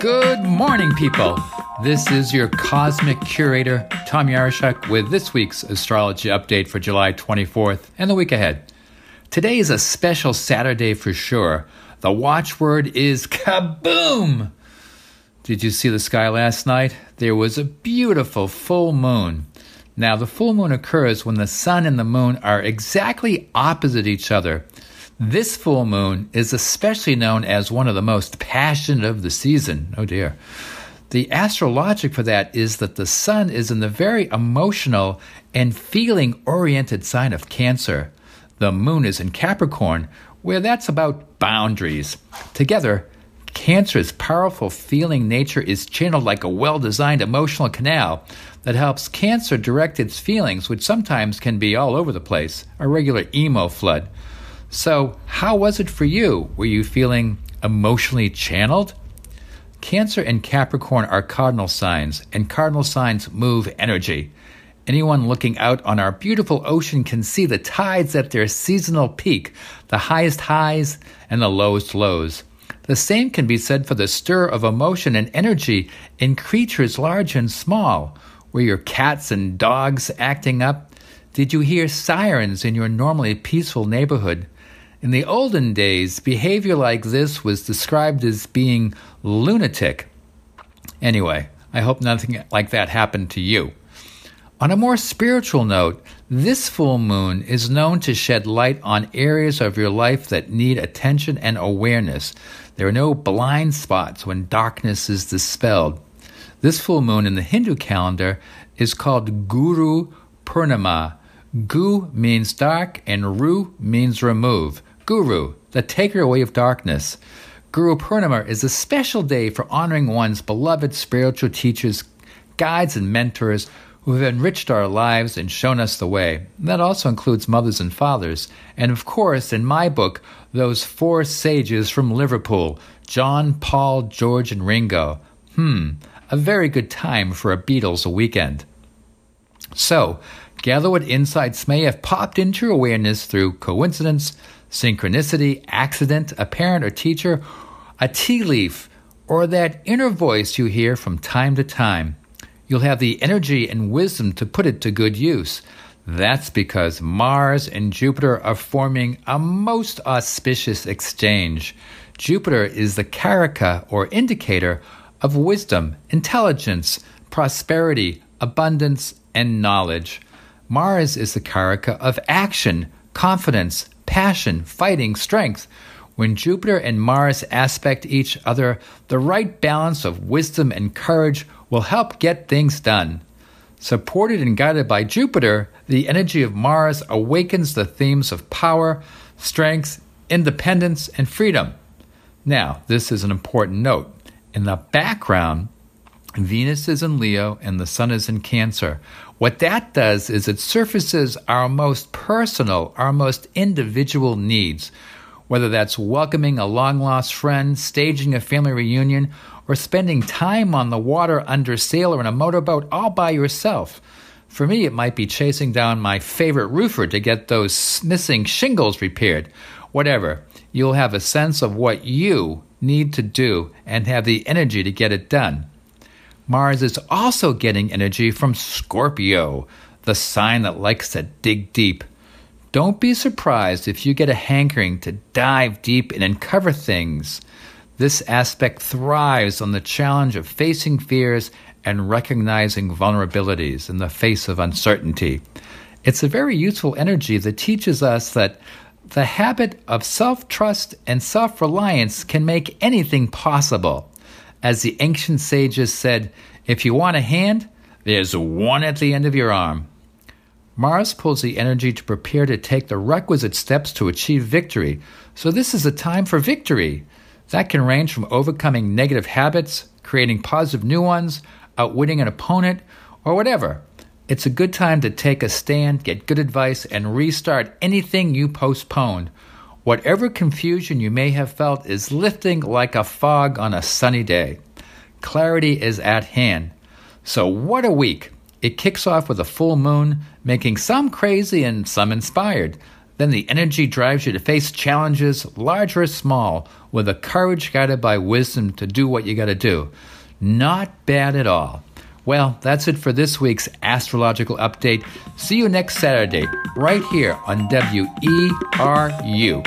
Good morning, people. This is your cosmic curator, Tom Yaroshuk, with this week's astrology update for July 24th and the week ahead. Today is a special Saturday for sure. The watchword is kaboom! Did you see the sky last night? There was a beautiful full moon. Now, the full moon occurs when the sun and the moon are exactly opposite each other. This full moon is especially known as one of the most passionate of the season. Oh dear. The astrologic for that is that the sun is in the very emotional and feeling oriented sign of Cancer. The moon is in Capricorn, where that's about boundaries. Together, Cancer's powerful feeling nature is channeled like a well designed emotional canal that helps Cancer direct its feelings, which sometimes can be all over the place, a regular emo flood. So, how was it for you? Were you feeling emotionally channeled? Cancer and Capricorn are cardinal signs, and cardinal signs move energy. Anyone looking out on our beautiful ocean can see the tides at their seasonal peak, the highest highs and the lowest lows. The same can be said for the stir of emotion and energy in creatures large and small. Were your cats and dogs acting up? Did you hear sirens in your normally peaceful neighborhood? In the olden days, behavior like this was described as being lunatic. Anyway, I hope nothing like that happened to you. On a more spiritual note, this full moon is known to shed light on areas of your life that need attention and awareness. There are no blind spots when darkness is dispelled. This full moon in the Hindu calendar is called Guru Purnima. Gu means dark and Ru means remove. Guru, the taker away of darkness. Guru Purnima is a special day for honoring one's beloved spiritual teachers, guides, and mentors who have enriched our lives and shown us the way. That also includes mothers and fathers. And of course, in my book, those four sages from Liverpool John, Paul, George, and Ringo. Hmm, a very good time for a Beatles weekend. So, gather what insights may have popped into your awareness through coincidence, synchronicity, accident, a parent or teacher, a tea leaf, or that inner voice you hear from time to time. You'll have the energy and wisdom to put it to good use. That's because Mars and Jupiter are forming a most auspicious exchange. Jupiter is the karaka or indicator of wisdom, intelligence, prosperity, abundance, and knowledge. Mars is the karaka of action, confidence, passion, fighting, strength. When Jupiter and Mars aspect each other, the right balance of wisdom and courage will help get things done. Supported and guided by Jupiter, the energy of Mars awakens the themes of power, strength, independence, and freedom. Now, this is an important note. In the background, Venus is in Leo and the Sun is in Cancer. What that does is it surfaces our most personal, our most individual needs, whether that's welcoming a long lost friend, staging a family reunion, or spending time on the water under sail or in a motorboat all by yourself. For me, it might be chasing down my favorite roofer to get those missing shingles repaired. Whatever, you'll have a sense of what you need to do and have the energy to get it done. Mars is also getting energy from Scorpio, the sign that likes to dig deep. Don't be surprised if you get a hankering to dive deep and uncover things. This aspect thrives on the challenge of facing fears and recognizing vulnerabilities in the face of uncertainty. It's a very useful energy that teaches us that the habit of self trust and self reliance can make anything possible. As the ancient sages said, if you want a hand, there's one at the end of your arm. Mars pulls the energy to prepare to take the requisite steps to achieve victory. So, this is a time for victory. That can range from overcoming negative habits, creating positive new ones, outwitting an opponent, or whatever. It's a good time to take a stand, get good advice, and restart anything you postponed. Whatever confusion you may have felt is lifting like a fog on a sunny day. Clarity is at hand. So, what a week! It kicks off with a full moon, making some crazy and some inspired. then the energy drives you to face challenges, large or small, with a courage guided by wisdom to do what you got to do. Not bad at all. Well, that's it for this week's astrological update. See you next Saturday, right here on WERU.